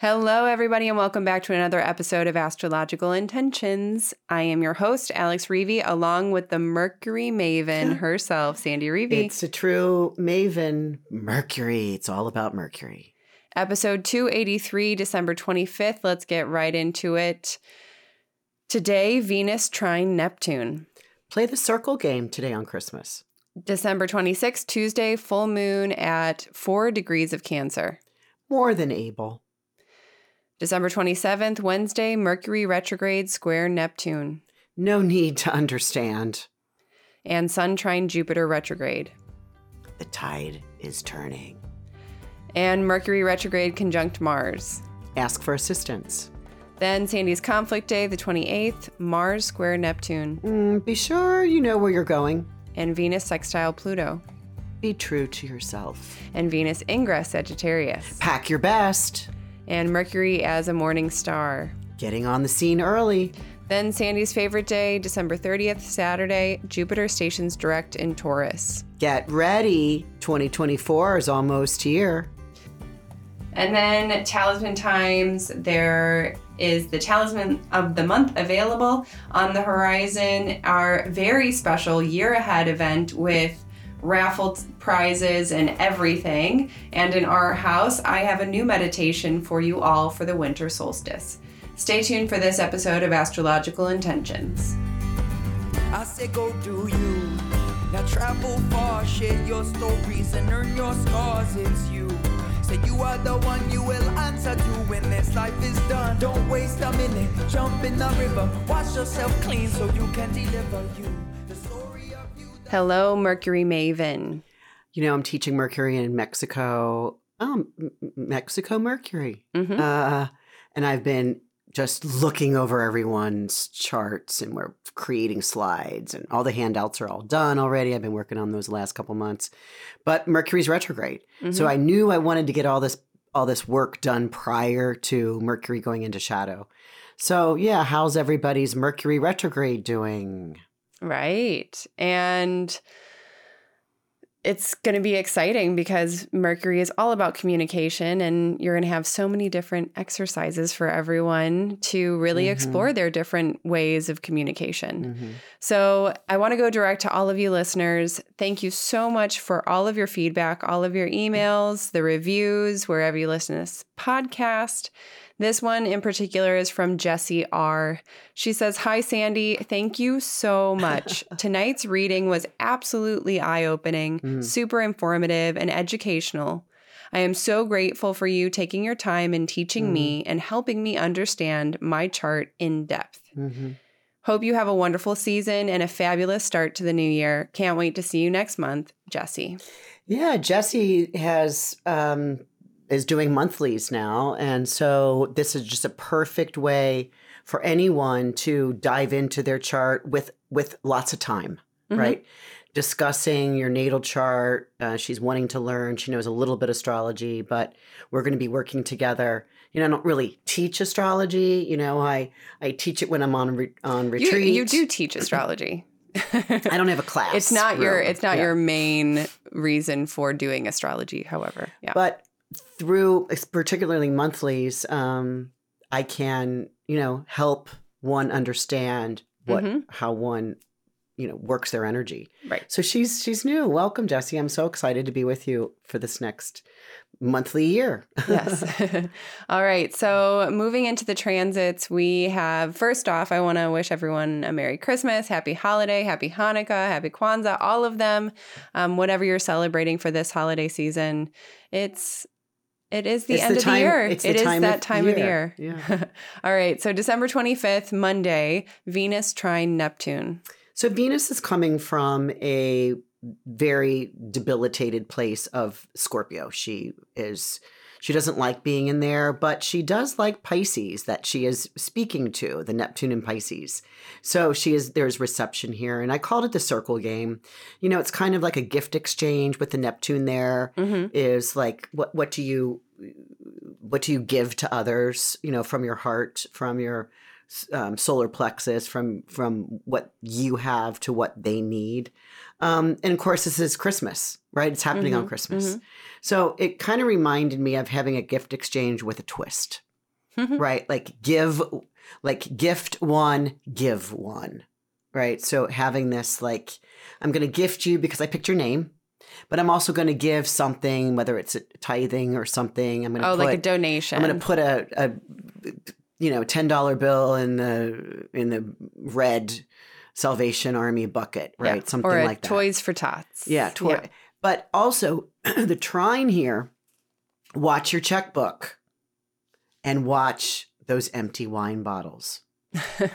Hello, everybody, and welcome back to another episode of Astrological Intentions. I am your host, Alex Reevy, along with the Mercury Maven herself, Sandy Reevy. It's a true Maven. Mercury. It's all about Mercury. Episode 283, December 25th. Let's get right into it. Today, Venus trine Neptune. Play the circle game today on Christmas. December 26th, Tuesday, full moon at 4 degrees of Cancer. More than able. December 27th, Wednesday, Mercury retrograde square Neptune. No need to understand. And Sun trine Jupiter retrograde. The tide is turning. And Mercury retrograde conjunct Mars. Ask for assistance. Then Sandy's conflict day, the 28th, Mars square Neptune. Mm, be sure you know where you're going. And Venus sextile Pluto. Be true to yourself. And Venus ingress Sagittarius. Pack your best and Mercury as a morning star. Getting on the scene early. Then Sandy's favorite day, December 30th, Saturday, Jupiter stations direct in Taurus. Get ready. 2024 is almost here. And then Talisman Times, there is the Talisman of the Month available. On the horizon, our very special year ahead event with raffle prizes and everything. And in our house, I have a new meditation for you all for the winter solstice. Stay tuned for this episode of Astrological Intentions. I say go do you. Now travel far, share your stories and earn your scars. It's you. Say you are the one you will answer to when this life is done. Don't waste a minute, jump in the river, wash yourself clean so you can deliver you. Hello, Mercury Maven. You know, I'm teaching Mercury in Mexico. Um, Mexico Mercury. Mm-hmm. Uh, and I've been just looking over everyone's charts and we're creating slides and all the handouts are all done already. I've been working on those last couple months. But Mercury's retrograde. Mm-hmm. So I knew I wanted to get all this all this work done prior to Mercury going into shadow. So, yeah, how's everybody's Mercury retrograde doing? Right. And it's going to be exciting because Mercury is all about communication, and you're going to have so many different exercises for everyone to really mm-hmm. explore their different ways of communication. Mm-hmm. So, I want to go direct to all of you listeners. Thank you so much for all of your feedback, all of your emails, the reviews, wherever you listen to this podcast. This one in particular is from Jessie R. She says, Hi, Sandy. Thank you so much. Tonight's reading was absolutely eye opening, mm. super informative, and educational. I am so grateful for you taking your time and teaching mm. me and helping me understand my chart in depth. Mm-hmm. Hope you have a wonderful season and a fabulous start to the new year. Can't wait to see you next month, Jessie. Yeah, Jessie has um, is doing monthlies now. And so this is just a perfect way for anyone to dive into their chart with with lots of time, mm-hmm. right? Discussing your natal chart. Uh, she's wanting to learn. She knows a little bit astrology, but we're going to be working together. You know, I don't really teach astrology. You know, I I teach it when I'm on re- on retreat. You, you do teach astrology. I don't have a class. It's not your it's not yeah. your main reason for doing astrology, however. Yeah. But through particularly monthlies, um, I can, you know, help one understand what mm-hmm. how one you know works their energy. Right. So she's she's new. Welcome Jessie. I'm so excited to be with you for this next monthly year. Yes. All right. So moving into the transits we have first off i want to wish everyone a merry christmas happy holiday happy hanukkah happy kwanzaa all of them. Um, whatever you're celebrating for this holiday season it's it is the it's end the of time, the year. It's it is that time year. of the year. Yeah. All right. So December 25th, Monday, Venus trine Neptune. So Venus is coming from a very debilitated place of Scorpio. She is she doesn't like being in there, but she does like Pisces that she is speaking to, the Neptune and Pisces. So she is there's reception here. And I called it the circle game. You know, it's kind of like a gift exchange with the Neptune There mm-hmm. is like what what do you what do you give to others, you know, from your heart, from your um, solar plexus, from from what you have to what they need. Um, and of course, this is Christmas, right? It's happening mm-hmm, on Christmas. Mm-hmm. So it kind of reminded me of having a gift exchange with a twist, Mhm. right? Like give, like gift one, give one, right? So having this, like, I'm going to gift you because I picked your name, but I'm also going to give something, whether it's a tithing or something. I'm going to Oh, put, like a donation. I'm going to put a, a, you know, ten dollar bill in the in the red Salvation Army bucket, Yeah. right? Something or like that. Toys for Tots. Yeah, toy. But also the trine here, watch your checkbook and watch those empty wine bottles,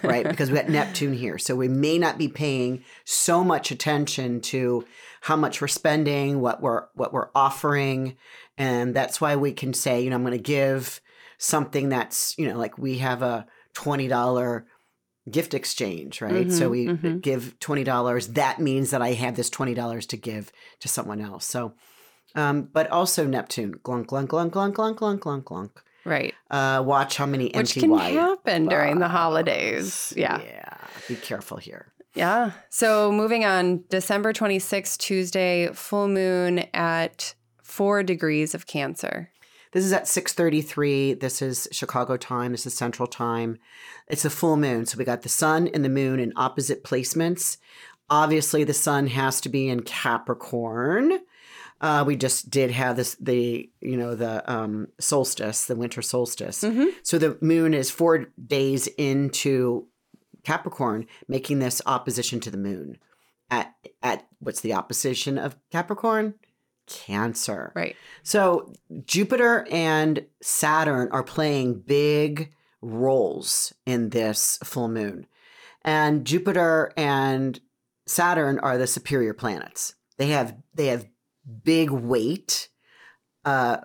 right? because we got Neptune here. So we may not be paying so much attention to how much we're spending, what we're what we're offering. And that's why we can say, you know, I'm gonna give something that's, you know, like we have a twenty dollar gift exchange, right? so Mhm, we mhm. give twenty dollars. That means that I have this twenty dollars to give to someone else. So, um, but also Neptune, glunk, glunk, glunk, glunk, glunk, glunk, glunk, glunk. right. Uh, watch how many Which can happen during the holidays. Yeah. yeah. Be careful here. Yeah. So moving on, December 26th, Tuesday, full moon at four degrees of Cancer. This is at six thirty three. This is Chicago time. This is Central time. It's a full moon, so we got the sun and the moon in opposite placements. Obviously, the sun has to be in Capricorn. Uh, we just did have this the you know the um, solstice, the winter solstice. Mhm. So the moon is four days into Capricorn, making this opposition to the moon. At at what's the opposition of Capricorn? Cancer. Right. So Jupiter and Saturn are playing big roles in this full moon. And Jupiter and Saturn are the superior planets. They have they have big weight uh,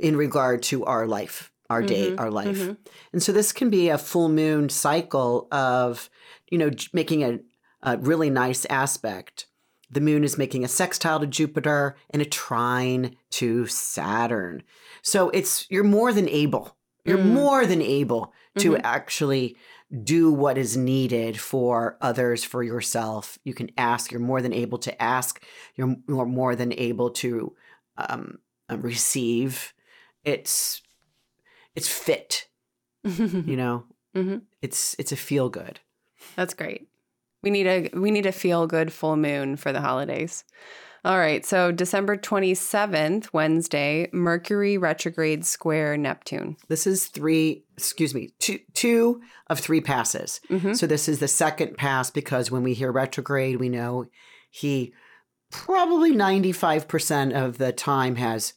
in regard to our life, our day, Mhm, our life. mhm. And so this can be a full moon cycle of, you know, making a, a really nice aspect. The moon is making a sextile to Jupiter and a trine to Saturn. So it's you're more than able. You're Mm. more than able to Mhm. actually do what is needed for others, for yourself. You can ask. You're more than able to ask. You're, more than able to um, uh, receive. It's it's fit you know Mhm. it's it's a feel good That's great. We need a we need a feel good full moon for the holidays. All right, so December 27th, Wednesday, Mercury retrograde square Neptune. this is three excuse me two two of three passes Mhm. so this is the second pass because when we hear retrograde we know he probably 95% of the time has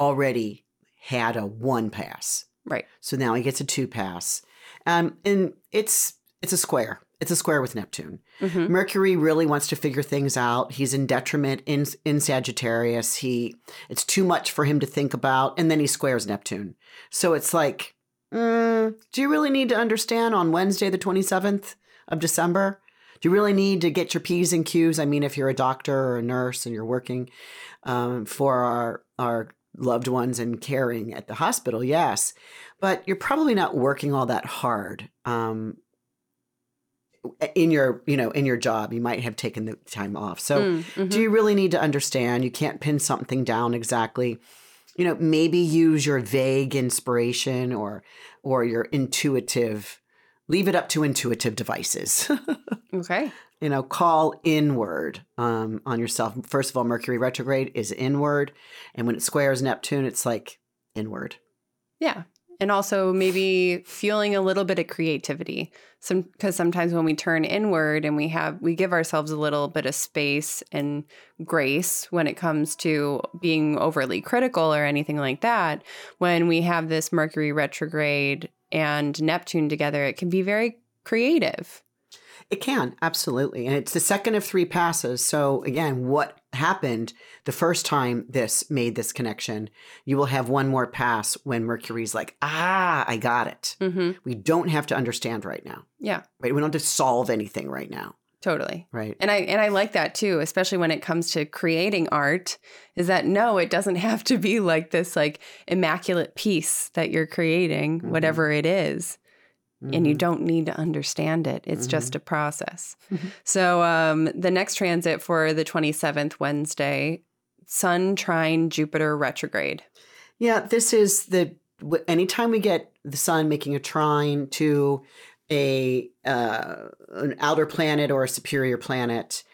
already had a one pass Right. so now he gets a two pass um and it's it's a square it's a square with neptune Mhm. Mercury really wants to figure things out. He's in detriment in in Sagittarius. He it's too much for him to think about, and then he squares Neptune. So it's like, mm, do you really need to understand on Wednesday, the twenty seventh of December? Do you really need to get your p's and q's? I mean, if you're a doctor or a nurse and you're working um, for our our loved ones and caring at the hospital, yes, but you're probably not working all that hard. Um, in your you know in your job you might have taken the time off so Mm, mhm. do you really need to understand you can't pin something down exactly you know maybe use your vague inspiration or or your intuitive leave it up to intuitive devices okay. you know call inward um, on yourself first of all mercury retrograde is inward and when it squares neptune it's like inward Yeah. And also maybe fueling a little bit of creativity. Some because sometimes when we turn inward and we have we give ourselves a little bit of space and grace when it comes to being overly critical or anything like that, when we have this Mercury retrograde and Neptune together, it can be very creative. It can, absolutely. And it's the second of three passes. So, again, what happened the first time this made this connection? You will have one more pass when Mercury's like, ah, I got it. hmm We don't have to understand right now, Yeah, right? We don't have to solve anything right now, totally. right? And I and I like that too, especially when it comes to creating art, is that no, it doesn't have to be like this like immaculate piece that you're creating, Mhm. whatever it is. And you Mhm. don't need to understand it. It's just a process. Mhm. So um the next transit for the 27th Wednesday, Sun trine Jupiter retrograde. Yeah, this is the anytime we get the sun making a trine to a uh, an outer planet or a superior planet,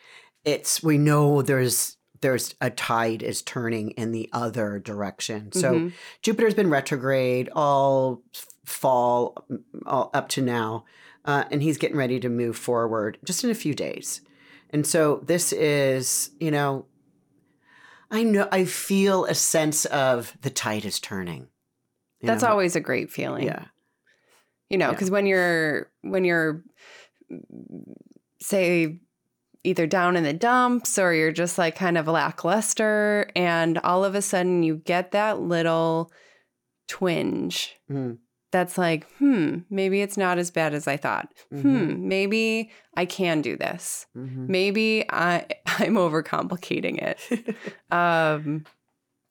it's we know there's there's a tide is turning in the other direction. So Mhm. Jupiter's been retrograde all fall all up to now, uh, and he's getting ready to move forward just in a few days. And so this is, you know, I know I feel a sense of the tide is turning. That's know? always a great feeling. yeah. You know, Yeah. because when you're when you're say either down in the dumps or you're just like kind of lackluster and all of a sudden you get that little twinge Mm, that's like, hmm, maybe it's not as bad as I thought. mhm, Hmm, maybe I can do this. mhm. Maybe I I'm overcomplicating it. Um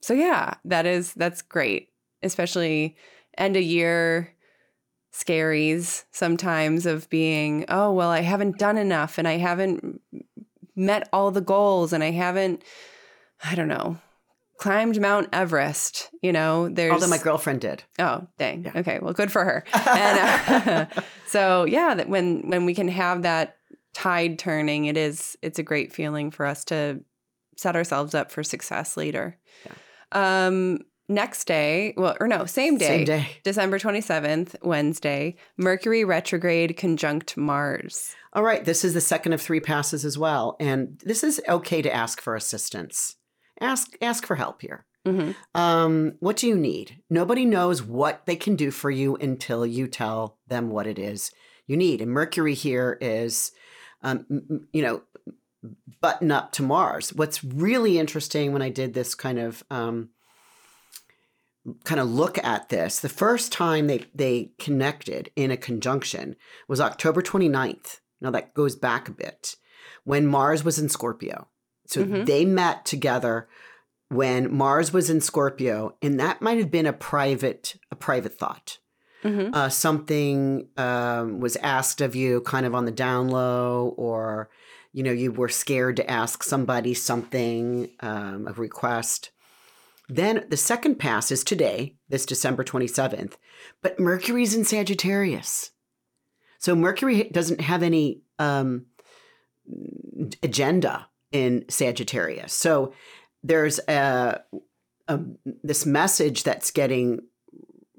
so yeah, that is that's great. Especially end of year scaries sometimes of being, oh well, I haven't done enough and I haven't met all the goals and I haven't I don't know, climbed Mount Everest, you know, there's Although my girlfriend did. Oh, dang. Yeah. Okay, well good for her. And uh, so yeah, that when when we can have that tide turning, it is it's a great feeling for us to set ourselves up for success later. Um next day, well or no, same day. Same day. December 27th, Wednesday, Mercury retrograde conjunct Mars. All right, this is the second of three passes as well, and this is okay to ask for assistance. Ask ask for help here. hmm Um, what do you need? Nobody knows what they can do for you until you tell them what it is you need. And Mercury here is, um, m- you know, button up to Mars. What's really interesting when I did this kind of um, kind of look at this, the first time they they connected in a conjunction was October 29th. Now that goes back a bit when Mars was in Scorpio. So Mhm. they met together when Mars was in Scorpio, and that might have been a private a private thought. hmm Uh, something um, was asked of you, kind of on the down low, or you know you were scared to ask somebody something, um, a request. Then the second pass is today, this December twenty seventh, but Mercury's in Sagittarius, so Mercury doesn't have any um, agenda in Sagittarius. So there's a, a this message that's getting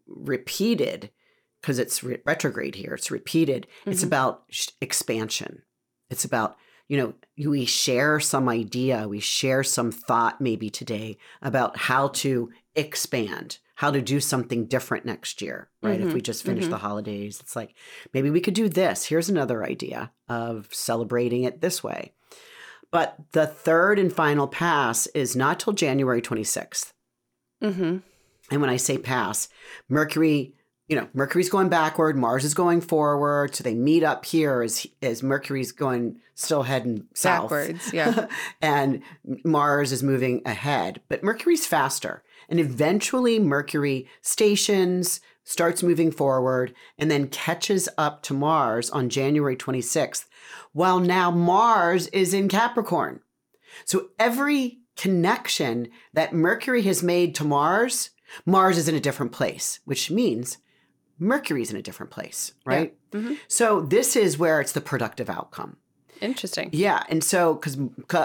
repeated because it's re- retrograde here. It's repeated. It's Mhm. about sh- expansion. It's about you know we share some idea, we share some thought maybe today about how to expand, how to do something different next year, right? If Mhm, we just finish mhm. the holidays, it's like maybe we could do this. Here's another idea of celebrating it this way. But the third and final pass is not till January 26th. hmm And when I say pass, Mercury, you know, Mercury's going backward, Mars is going forward. So they meet up here as as Mercury's going still heading south. Backwards, yeah. and Mars is moving ahead. But Mercury's faster. And eventually Mercury stations, starts moving forward, and then catches up to Mars on January 26th, while now Mars is in Capricorn. So every connection that Mercury has made to Mars, Mars is in a different place, which means Mercury's in a different place, right? Mhm. So this is where it's the productive outcome. Interesting. Yeah, and so because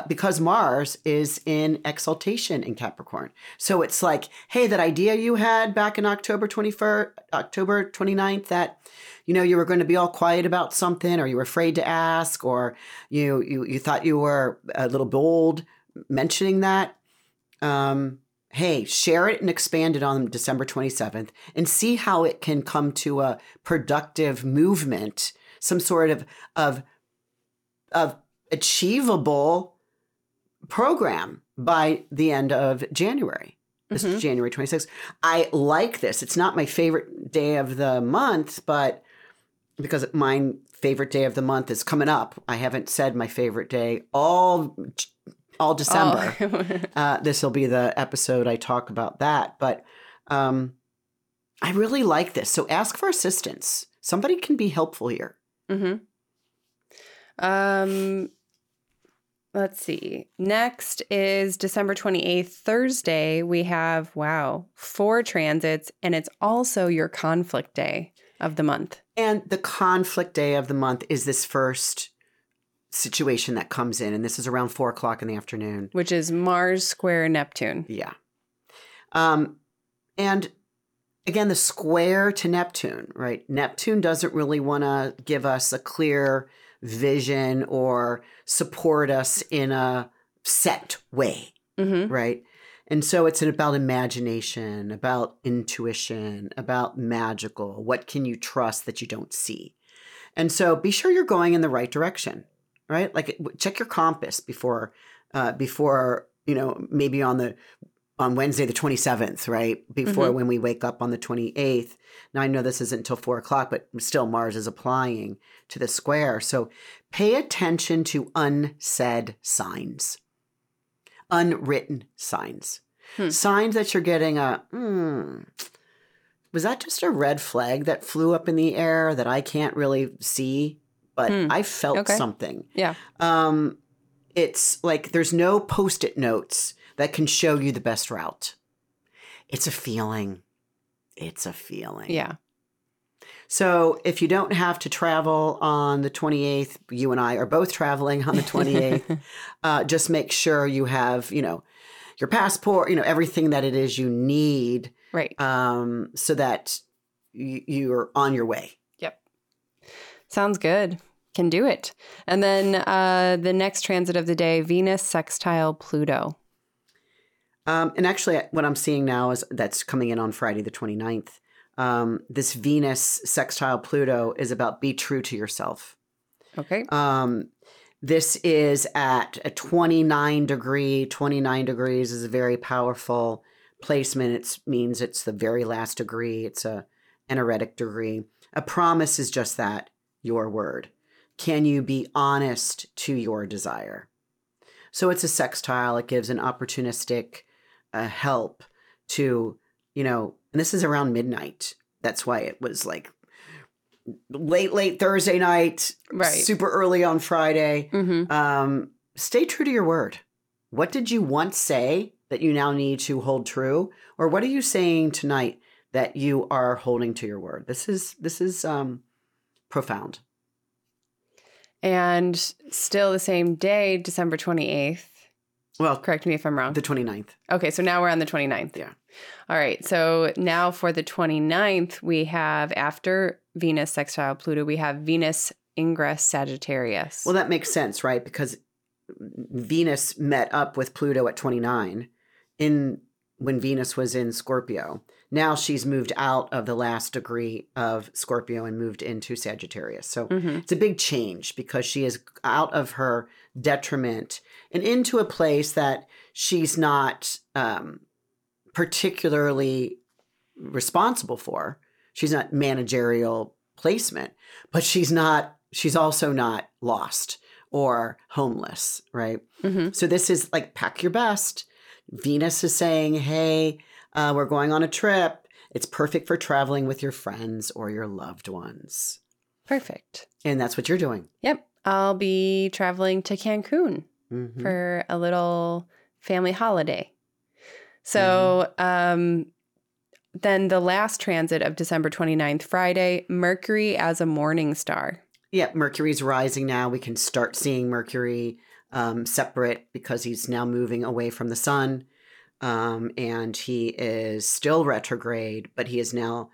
because Mars is in exaltation in Capricorn, so it's like, hey, that idea you had back in October twenty first, October 29th, that you know you were going to be all quiet about something, or you were afraid to ask, or you you you thought you were a little bold mentioning that. Um, hey, share it and expand it on December twenty seventh, and see how it can come to a productive movement, some sort of of of achievable program by the end of January. This Mhm. is January 26th. I like this. It's not my favorite day of the month, but because my favorite day of the month is coming up, I haven't said my favorite day all all December. Oh. Uh, this will be the episode I talk about that. But um, I really like this. So ask for assistance. Somebody can be helpful here. hmm Um, let's see. Next is December 28th, Thursday. We have, wow, four transits, and it's also your conflict day of the month. And the conflict day of the month is this first situation that comes in, and this is around four o'clock in the afternoon. Which is Mars square Neptune. Yeah. Um, and again, the square to Neptune, right? Neptune doesn't really want to give us a clear vision or support us in a set way, Mm-hmm. right? And so it's about imagination, about intuition, about magical. What can you trust that you don't see? And so be sure you're going in the right direction, right? Like check your compass before, uh, before you know maybe on the on Wednesday the 27th, right? Before when we wake up on the 28th. Now I know this isn't until four o'clock, but still Mars is applying to the square. So pay attention to unsaid signs, unwritten signs, Hmm. signs that you're getting a, hmm, was that just a red flag that flew up in the air that I can't really see? But Hmm. I felt Okay. something. Yeah. Um, it's like there's no post it notes that can show you the best route. It's a feeling. It's a feeling. Yeah. So if you don't have to travel on the 28th, you and I are both traveling on the 28th. uh, just make sure you have, you know, your passport, you know, everything that it is you need right. um, so that y- you're on your way. Yep. Sounds good. Can do it. And then uh, the next transit of the day, Venus sextile Pluto. Um, and actually, what I'm seeing now is that's coming in on Friday, the 29th. Um, this Venus sextile Pluto is about be true to yourself. Okay. Um, this is at a 29 degree. 29 degrees is a very powerful placement. It means it's the very last degree. It's a energetic degree. A promise is just that, your word. Can you be honest to your desire? So it's a sextile. It gives an opportunistic uh, help to, you know, and this is around midnight. That's why it was like late, late Thursday night, Right. super early on Friday. Mm-hmm. Um, stay true to your word. What did you once say that you now need to hold true, or what are you saying tonight that you are holding to your word? This is this is um, profound. And still the same day, December 28th. Well, Correct me if I'm wrong. the 29th. Okay, so now we're on the 29th. Yeah. All right. So now for the 29th, we have after Venus sextile Pluto, we have Venus ingress Sagittarius. Well, that makes sense, right? Because Venus met up with Pluto at 29 in when Venus was in Scorpio. Now she's moved out of the last degree of Scorpio and moved into Sagittarius. So Mhm. it's a big change because she is out of her detriment and into a place that she's not um, particularly responsible for. She's not managerial placement, but she's not. She's also not lost or homeless, right? Mhm. So this is like pack your best. Venus is saying, "Hey, uh, we're going on a trip. It's perfect for traveling with your friends or your loved ones." Perfect. And that's what you're doing. Yep. I'll be traveling to Cancun Mhm. for a little family holiday. So, um, then the last transit of December 29th, Friday, Mercury as a morning star. Yeah, Mercury's rising now. We can start seeing Mercury um, separate because he's now moving away from the sun. Um, and he is still retrograde, but he is now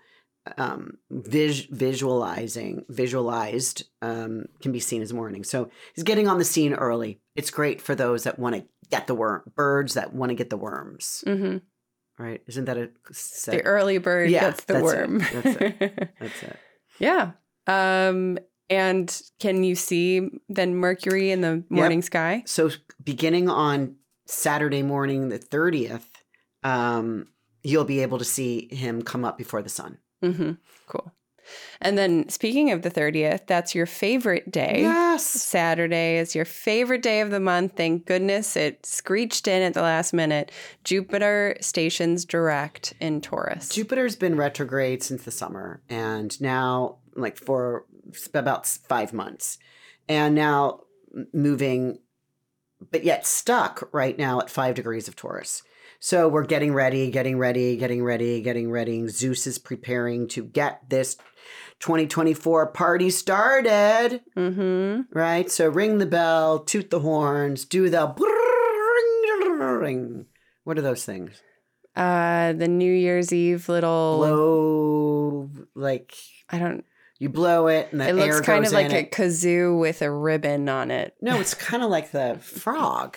um, vis- visualizing, visualized, um, can be seen as morning. So he's getting on the scene early. It's great for those that want to get the worm, birds that want to get the worms, Mm-hmm. right? Isn't that a set? The early bird Yeah, gets the that's it. worm. That's That's it. yeah. Um, and can you see then Mercury in the morning sky? So beginning on Saturday morning, the 30th, um, you'll be able to see him come up before the sun. hmm Cool. And then speaking of the 30th, that's your favorite day. Yes. Saturday is your favorite day of the month. Thank goodness it screeched in at the last minute. Jupiter stations direct in Taurus. Jupiter's been retrograde since the summer and now, like, for about five months. And now moving but yet stuck right now at five degrees of Taurus. So we're getting ready, getting ready, getting ready, getting ready. Zeus is preparing to get this 2024 party started. Mm-hmm. Right? So ring the bell, toot the horns, do the ring. What are those things? Uh, the New Year's Eve little. Blow like I don't. You blow it and the It looks kind of like a it. kazoo with a ribbon on it. No, it's kind of like the frog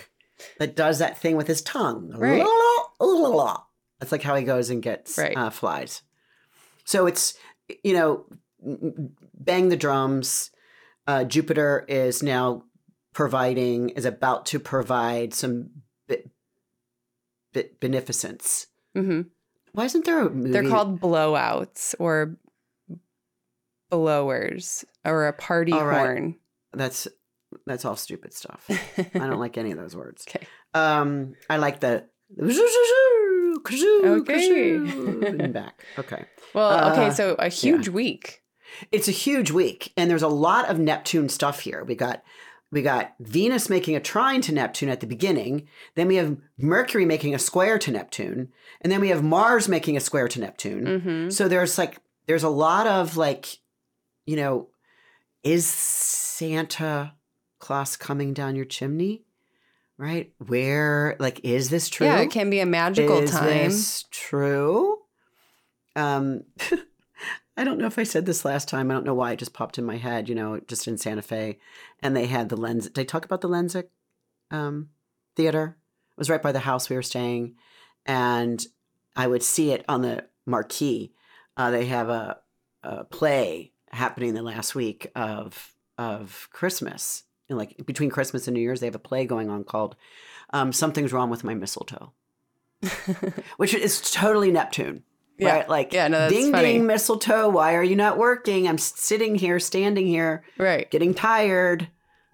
that does that thing with his tongue. Right. That's like how he goes and gets Right. uh, flies. So it's, you know, bang the drums. Uh, Jupiter is now providing, is about to provide some be- be- beneficence. hmm Why isn't there a movie? They're called blowouts or blowers or a party All right. horn. That's that's all stupid stuff. I don't like any of those words. Okay. Um, I like the Okay. and back. Okay, Well, okay, Uh, so a huge week. it's a huge week, and there's a lot of Neptune stuff here. We got we got Venus making a trine to Neptune at the beginning. Then we have Mercury making a square to Neptune, and then we have Mars making a square to Neptune. hmm So there's like there's a lot of like, you know, is Santa Claus coming down your chimney? Right? Where like is this true? Yeah, it can be a magical time. is time. this true? Um I don't know if I said this last time. I don't know why it just popped in my head, you know, just in Santa Fe. And they had the lens. Did I talk about the Lensic um, theater? It was right by the house we were staying. And I would see it on the marquee. Uh, they have a, a play happening the last week of of Christmas. And like between Christmas and New Year's, they have a play going on called um, "Something's Wrong with My Mistletoe," which is totally Neptune. Yeah. Right? Like, Yeah, no, that's ding funny. ding, mistletoe. Why are you not working? I'm sitting here, standing here, right. getting tired.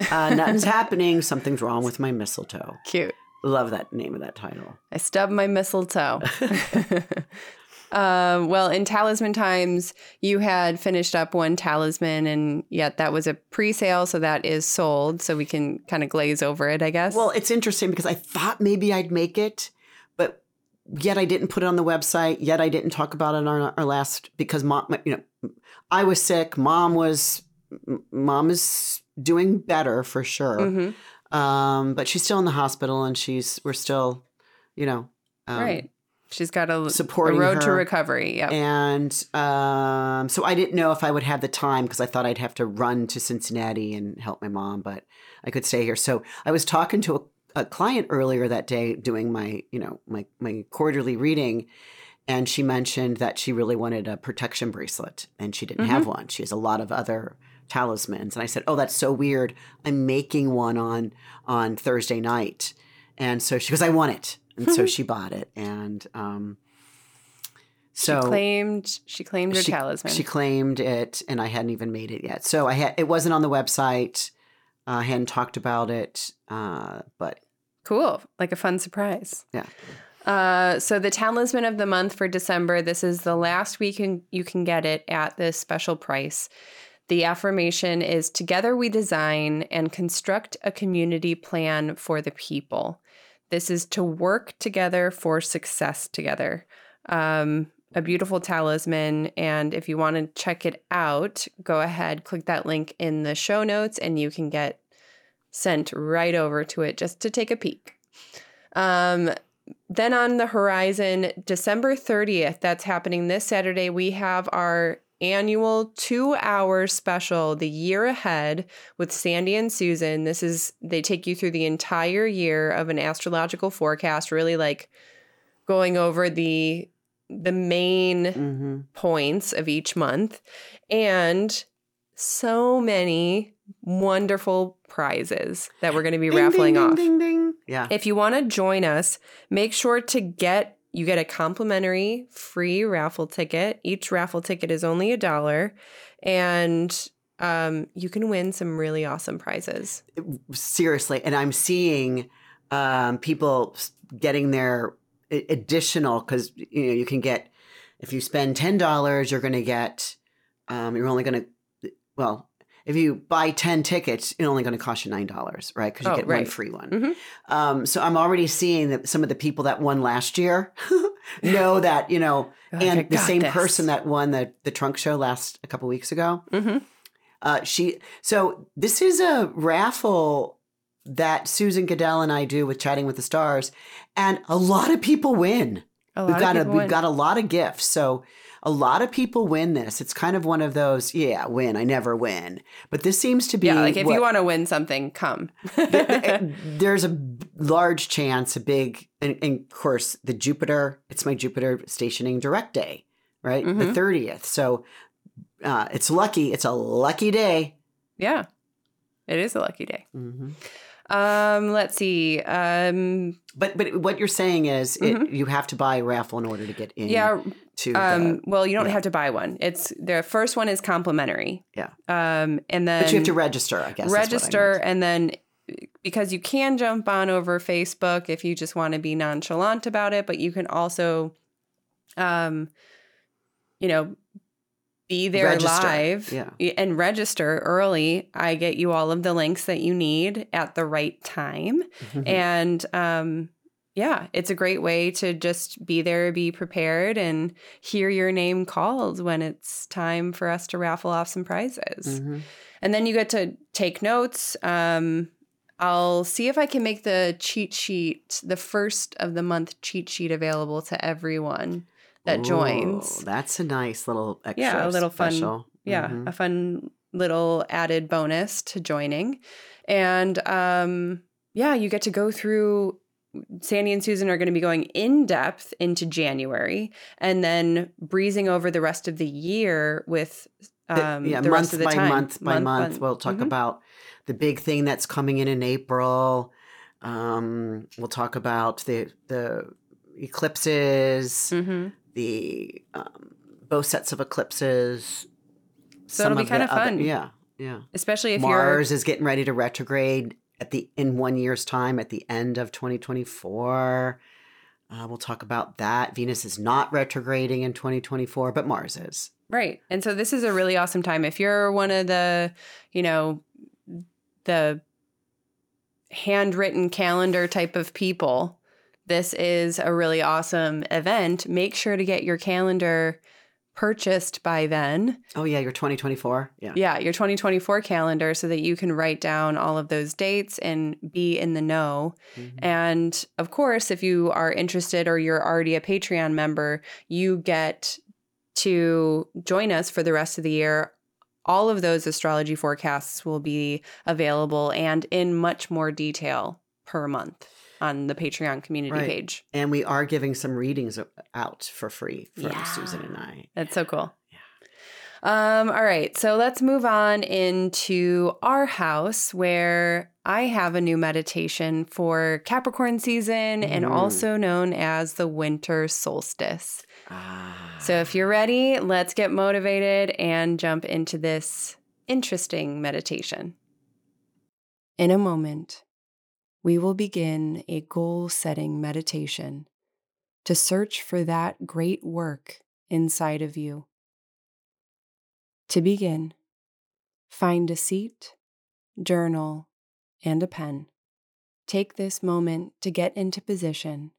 Uh, nothing's happening. Something's wrong with my mistletoe. Cute. Love that name of that title. I stubbed my mistletoe. um, well, in talisman times, you had finished up one talisman, and yet that was a pre sale, so that is sold. So we can kind of glaze over it, I guess. Well, it's interesting because I thought maybe I'd make it, but yet I didn't put it on the website. Yet I didn't talk about it on our, our last because mom, you know, I was sick. Mom was, mom is doing better for sure. Mhm. Um, but she's still in the hospital, and she's we're still, you know, um, right. She's got a, a supporting road to recovery. Yep. And um, so I didn't know if I would have the time because I thought I'd have to run to Cincinnati and help my mom, but I could stay here. So I was talking to a, a client earlier that day doing my, you know, my my quarterly reading, and she mentioned that she really wanted a protection bracelet and she didn't have one. She has a lot of other talismans, and I said, "Oh, that's so weird. I'm making one on on Thursday night." And so she goes, "I want it," and so she bought it, and um, so she claimed she claimed her she, talisman. She claimed it, and I hadn't even made it yet. So I had it wasn't on the website. Uh, I hadn't talked about it, uh, but Cool. Like a fun surprise. Yeah. Uh, so the talisman of the month for December, this is the last week you can, you can get it at this special price. The affirmation is Together we design and construct a community plan for the people. This is to work together for success together. Um, a beautiful talisman. And if you want to check it out, go ahead, click that link in the show notes, and you can get sent right over to it just to take a peek. Um, then on the horizon, December 30th, that's happening this Saturday, we have our annual two hour special, The Year Ahead, with Sandy and Susan. This is, they take you through the entire year of an astrological forecast, really like going over the the main mhm. points of each month and so many wonderful prizes that we're going to be Ding, raffling ding, off. Ding, ding, ding. Yeah. If you want to join us, make sure to get you get a complimentary free raffle ticket. Each raffle ticket is only a dollar and um, you can win some really awesome prizes. Seriously, and I'm seeing um, people getting their additional because you know you can get if you spend ten dollars, you're going to get um, you're only going to well if you buy 10 tickets, it's only going to cost you $9, right? Because you Oh, get one free one. Mhm. Um, so I'm already seeing that some of the people that won last year know that, you know, and the same this." person that won the, the trunk show last a couple weeks ago. Mhm. Uh, she so this is a raffle that Susan Goodell and I do with Chatting with the Stars, and a lot of people win. A We've got a we've win. got a lot of gifts, so a lot of people win this. It's kind of one of those, yeah, win. I never win, but this seems to be yeah, like if what- you want to win something, come. there's a large chance, a big, and, and of course, the Jupiter, it's my Jupiter stationing direct day, right? The Mhm. 30th. So uh, it's lucky. It's a lucky day. yeah, it is a lucky day. hmm Um, let's see. Um, But but what you're saying is it, you have to buy a raffle in order to get in Mm-hmm. yeah. to Um, the, well, you don't yeah. have to buy one. It's the first one is complimentary. Yeah. Um, and then but you have to register, I guess. is what I register and then because you can jump on over Facebook if you just want to be nonchalant about it, but you can also um you know be there Register. live Yeah. and register early. I get you all of the links that you need at the right time. Mhm. And um yeah, it's a great way to just be there, be prepared, and hear your name called when it's time for us to raffle off some prizes Mhm. and then you get to take notes. Um, I'll see if I can make the cheat sheet, the first of the month cheat sheet, available to everyone that Ooh, joins. That's a nice little extra. Yeah, a little fun- special. Yeah, Mhm. a fun little added bonus to joining, and um, yeah, you get to go through. Sandy and Susan are going to be going in depth into January, and then breezing over the rest of the year with The- um, yeah, the month rest of the by time. month by month. We'll talk Mhm. about the big thing that's coming in in April. Um, we'll talk about the the eclipses, hmm the um, both sets of eclipses. So it'll be of kinda other- fun. yeah, yeah. especially if Mars is getting ready to retrograde at the in one year's time at the end of 2024. Uh, we'll talk about that. Venus is not retrograding in 2024, but Mars is. right. And so this is a really awesome time. If you're one of the, you know, the handwritten calendar type of people, this is a really awesome event. Make sure to get your calendar purchased by then. Oh yeah, you're 2024. Yeah. Yeah, your 2024 calendar so that you can write down all of those dates and be in the know. Mhm. And of course, if you are interested or you're already a Patreon member, you get to join us for the rest of the year. All of those astrology forecasts will be available and in much more detail per month on the Patreon community Right. page. And we are giving some readings out for free from Yeah. Susan and I. That's so cool. Um, all right, so let's move on into our house where I have a new meditation for Capricorn season and Mm. also known as the winter solstice. Ah. So if you're ready, let's get motivated and jump into this interesting meditation. In a moment, we will begin a goal setting meditation to search for that great work inside of you. To begin, find a seat, journal, and a pen. Take this moment to get into position,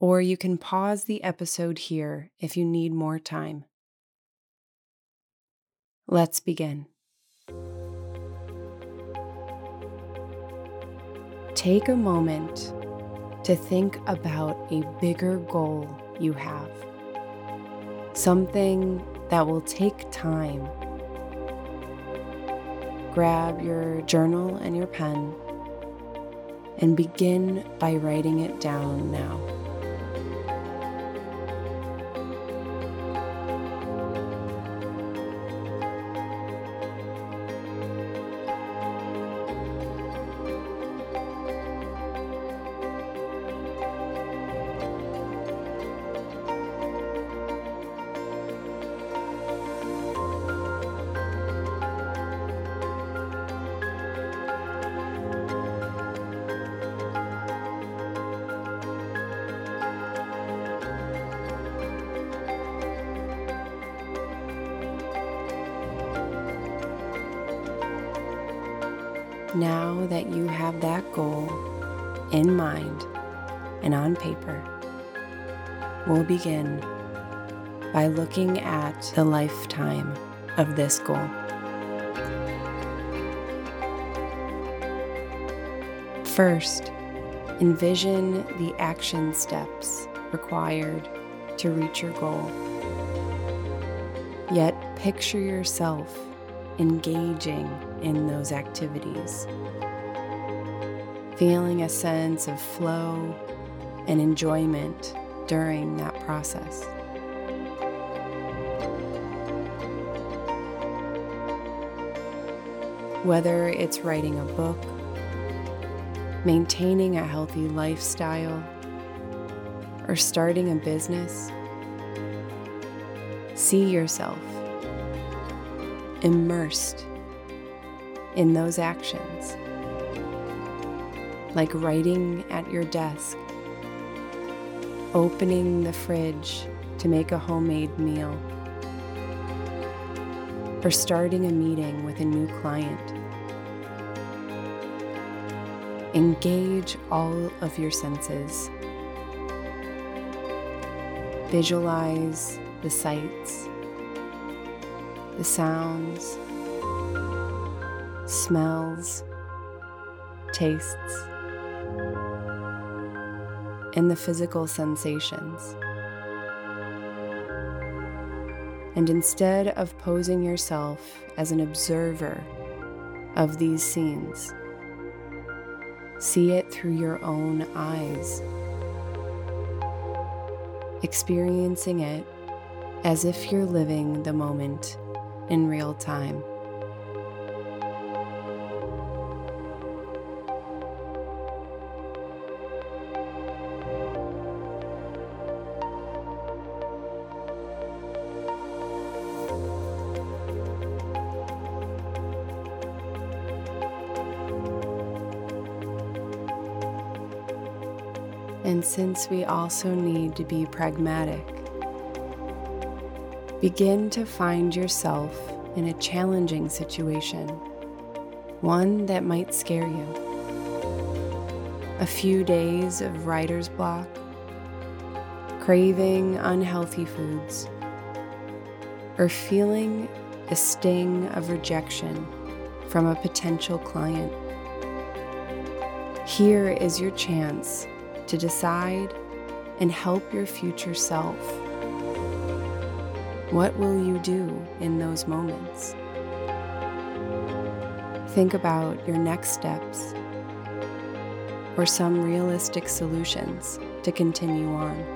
or you can pause the episode here if you need more time. Let's begin. Take a moment to think about a bigger goal you have. Something that will take time. Grab your journal and your pen and begin by writing it down now. Looking at the lifetime of this goal. First, envision the action steps required to reach your goal. Yet picture yourself engaging in those activities, feeling a sense of flow and enjoyment during that process. Whether it's writing a book, maintaining a healthy lifestyle, or starting a business, see yourself immersed in those actions, like writing at your desk, opening the fridge to make a homemade meal, or starting a meeting with a new client. Engage all of your senses. Visualize the sights, the sounds, smells, tastes, and the physical sensations. And instead of posing yourself as an observer of these scenes, see it through your own eyes, experiencing it as if you're living the moment in real time. Since we also need to be pragmatic, begin to find yourself in a challenging situation, one that might scare you. A few days of writer's block, craving unhealthy foods, or feeling a sting of rejection from a potential client. Here is your chance to decide and help your future self. What will you do in those moments? Think about your next steps or some realistic solutions to continue on.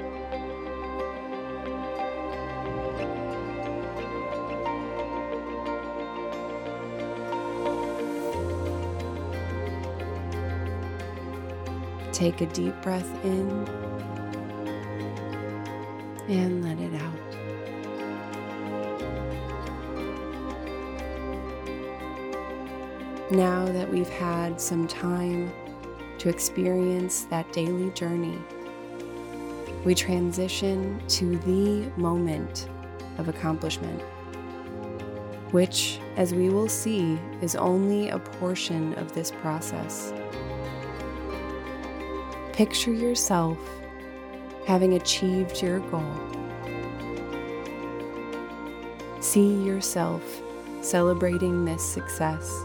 Take a deep breath in and let it out. Now that we've had some time to experience that daily journey, we transition to the moment of accomplishment, which, as we will see, is only a portion of this process. Picture yourself having achieved your goal. See yourself celebrating this success.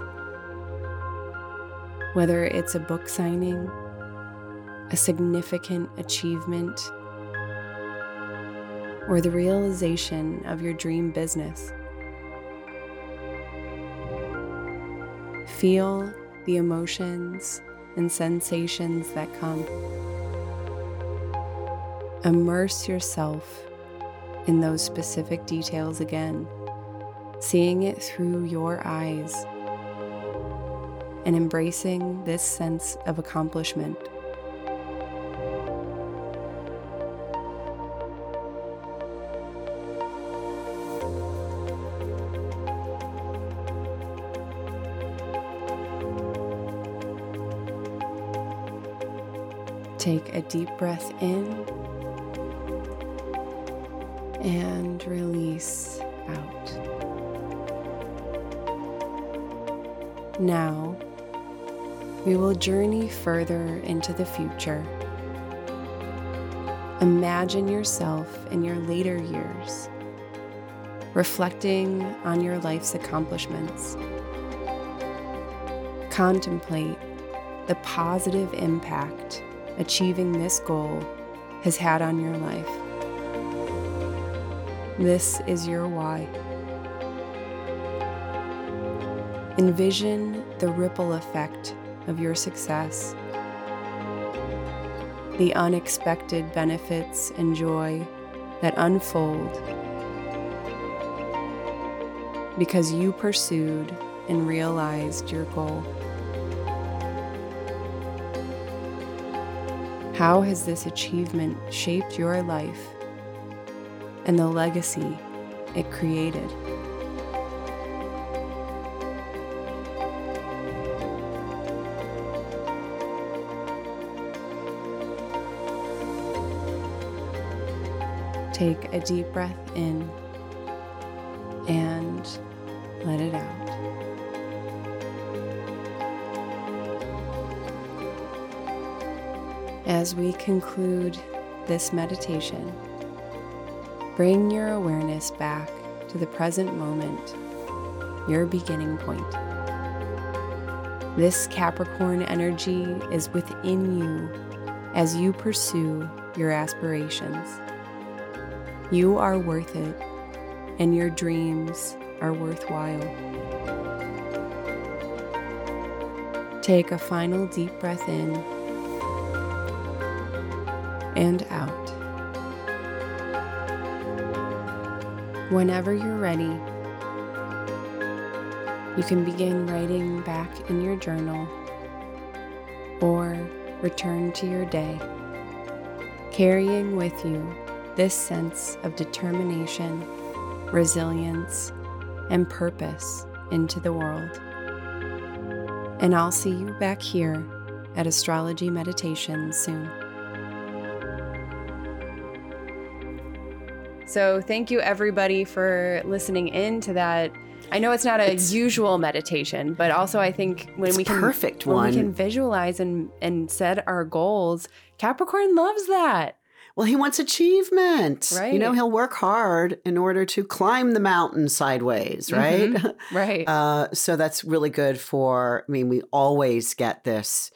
Whether it's a book signing, a significant achievement, or the realization of your dream business. Feel the emotions and sensations that come. Immerse yourself in those specific details again, seeing it through your eyes and embracing this sense of accomplishment. Take a deep breath in and release out. Now, we will journey further into the future. Imagine yourself in your later years, reflecting on your life's accomplishments. Contemplate the positive impact achieving this goal has had on your life. This is your why. Envision the ripple effect of your success, the unexpected benefits and joy that unfold because you pursued and realized your goal. How has this achievement shaped your life and the legacy it created? Take a deep breath in As we conclude this meditation, bring your awareness back to the present moment, your beginning point. This Capricorn energy is within you as you pursue your aspirations. You are worth it, and your dreams are worthwhile. Take a final deep breath in and out. Whenever you're ready, you can begin writing back in your journal or return to your day, carrying with you this sense of determination, resilience, and purpose into the world. And I'll see you back here at Astrology Meditation soon. So, thank you everybody for listening in to that. I know it's not a It's- usual meditation, but also I think when we can perfect when one. we can visualize and and set our goals, Capricorn loves that. Well, he wants achievement. Right. You know, he'll work hard in order to climb the mountain sideways, right? Right. Uh, so that's really good for, I mean, we always get this,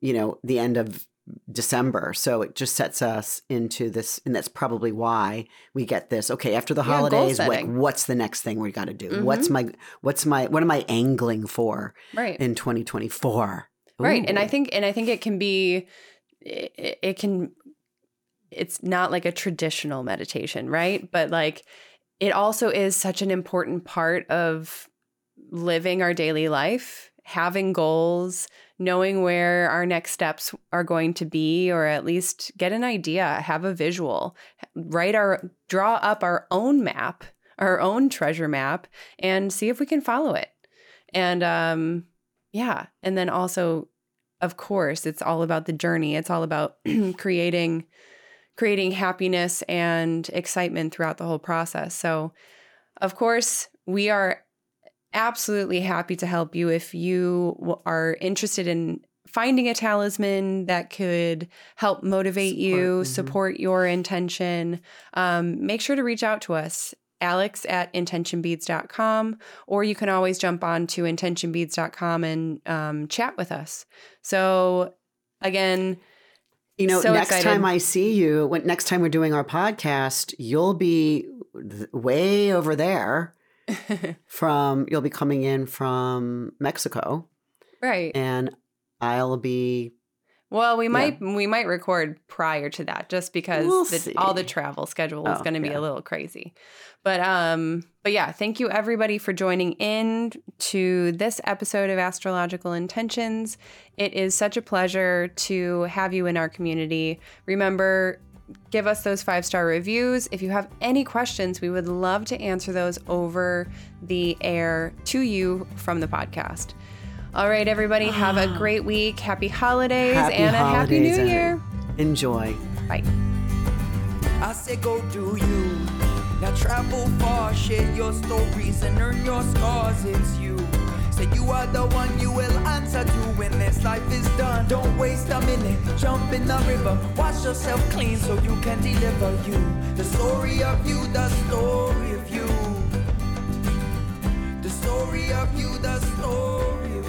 you know, the end of December. So it just sets us into this, and that's probably why we get this. Okay, after the Yeah, holidays, what, what's the next thing we got to do? Mhm. What's my, what's my, what am I angling for right. in 2024? Right. And I think and I think it can be it, it can it's not like a traditional meditation, right? But like it also is such an important part of living our daily life, having goals, knowing where our next steps are going to be or at least get an idea, have a visual, write our draw up our own map, our own treasure map and see if we can follow it. And um yeah, and then also of course, it's all about the journey. It's all about creating creating happiness and excitement throughout the whole process. So, of course, we are absolutely happy to help you if you are interested in finding a talisman that could help motivate you, Support, mhm. support your intention. Um, make sure to reach out to us. Alex at intentionbeads.com, or you can always jump on to intentionbeads.com and um, chat with us. So, again, You know, So next excited. time I see you, when next time we're doing our podcast, you'll be way over there from you'll be coming in from Mexico right. and I'll be Well, we might we might record prior to that just because We'll the, all the travel schedule is Oh, going to be yeah. a little crazy. But um but yeah, thank you everybody for joining in to this episode of Astrological Intentions. It is such a pleasure to have you in our community. Remember give us those five star reviews. If you have any questions, we would love to answer those over the air to you from the podcast. All right, everybody, have a ah. great week. Happy holidays Happy and a happy new and- year. enjoy. Bye. I say go do you. Now travel far, share your stories and earn your scars. It's you. Say you are the one you will answer to when this life is done. Don't waste a minute, jump in the river, wash yourself clean so you can deliver you. The story of you, the story of you. The story of you, the story.